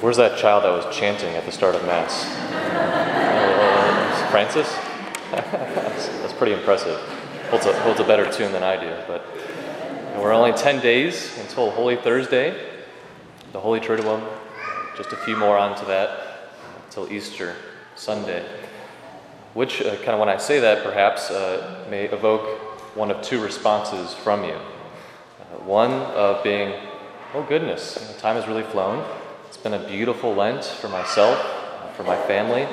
Where's that child that was chanting at the start of Mass? Uh, Francis? that's, pretty impressive. Holds a, holds a better tune than I do. But we're only 10 days until Holy Thursday, the Holy Triduum. Just a few more onto that until Easter Sunday. Which, uh, kind of when I say that, perhaps uh, may evoke one of two responses from you. Uh, one of being, oh goodness, time has really flown it's been a beautiful Lent for myself, for my family.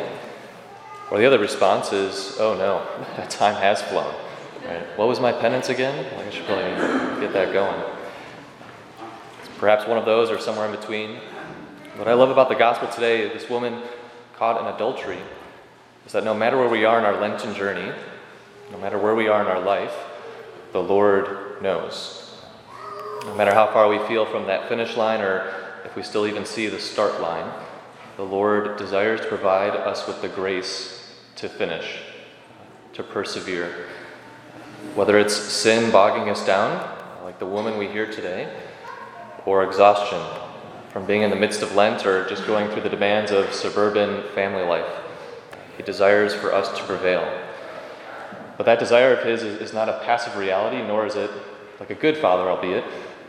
Or the other response is, oh no, time has flown. Right? What was my penance again? I should probably get that going. Perhaps one of those or somewhere in between. What I love about the gospel today, this woman caught in adultery, is that no matter where we are in our Lenten journey, no matter where we are in our life, the Lord knows. No matter how far we feel from that finish line or we still even see the start line, the Lord desires to provide us with the grace to finish, to persevere. Whether it's sin bogging us down, like the woman we hear today, or exhaustion from being in the midst of Lent or just going through the demands of suburban family life. He desires for us to prevail. But that desire of His is, not a passive reality, nor is it like a good father, albeit,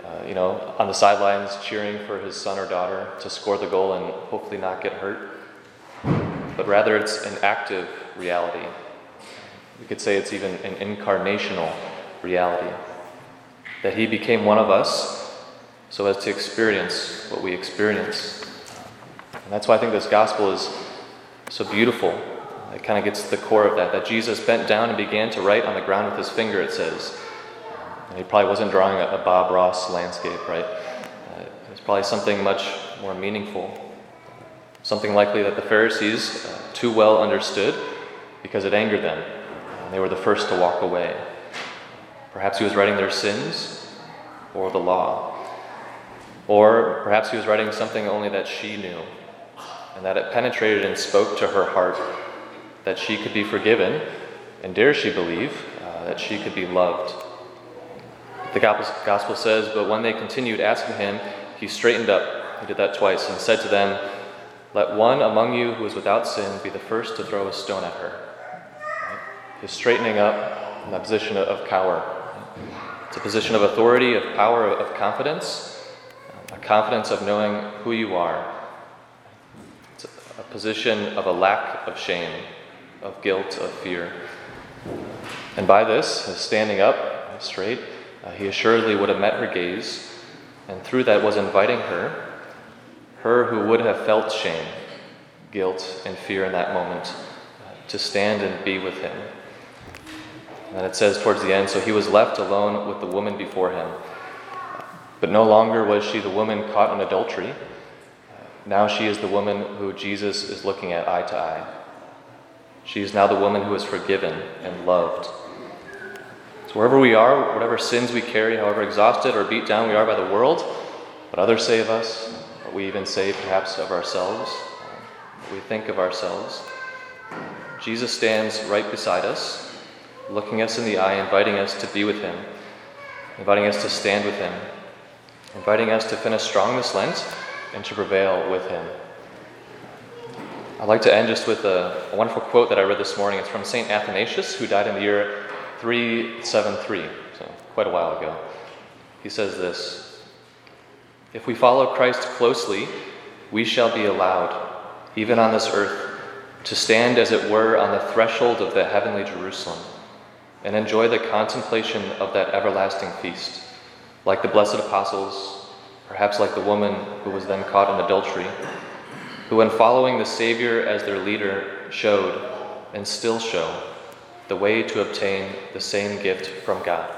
uh, you know, on the sidelines cheering for his son or daughter to score the goal and hopefully not get hurt. But rather, it's an active reality. We could say it's even an incarnational reality. That he became one of us so as to experience what we experience. And that's why I think this gospel is so beautiful. It kind of gets to the core of that. That Jesus bent down and began to write on the ground with his finger, it says. And he probably wasn't drawing a, a Bob Ross landscape, right? Uh, it was probably something much more meaningful. Something likely that the Pharisees uh, too well understood because it angered them. And they were the first to walk away. Perhaps he was writing their sins or the law. Or perhaps he was writing something only that she knew, and that it penetrated and spoke to her heart, that she could be forgiven, and dare she believe uh, that she could be loved. The gospel says, But when they continued asking him, he straightened up. He did that twice and said to them, Let one among you who is without sin be the first to throw a stone at her. His straightening up in that position of power. It's a position of authority, of power, of confidence, a confidence of knowing who you are. It's a position of a lack of shame, of guilt, of fear. And by this, standing up straight, uh, he assuredly would have met her gaze, and through that was inviting her, her who would have felt shame, guilt, and fear in that moment, uh, to stand and be with him. And it says towards the end, so he was left alone with the woman before him. But no longer was she the woman caught in adultery. Now she is the woman who Jesus is looking at eye to eye. She is now the woman who is forgiven and loved so, wherever we are, whatever sins we carry, however exhausted or beat down we are by the world, what others say of us, what we even say perhaps of ourselves, what we think of ourselves, Jesus stands right beside us, looking us in the eye, inviting us to be with Him, inviting us to stand with Him, inviting us to finish strong this Lent and to prevail with Him. I'd like to end just with a, a wonderful quote that I read this morning. It's from St. Athanasius, who died in the year 373, so quite a while ago. He says this If we follow Christ closely, we shall be allowed, even on this earth, to stand as it were on the threshold of the heavenly Jerusalem and enjoy the contemplation of that everlasting feast, like the blessed apostles, perhaps like the woman who was then caught in adultery, who, in following the Savior as their leader, showed and still show the way to obtain the same gift from God.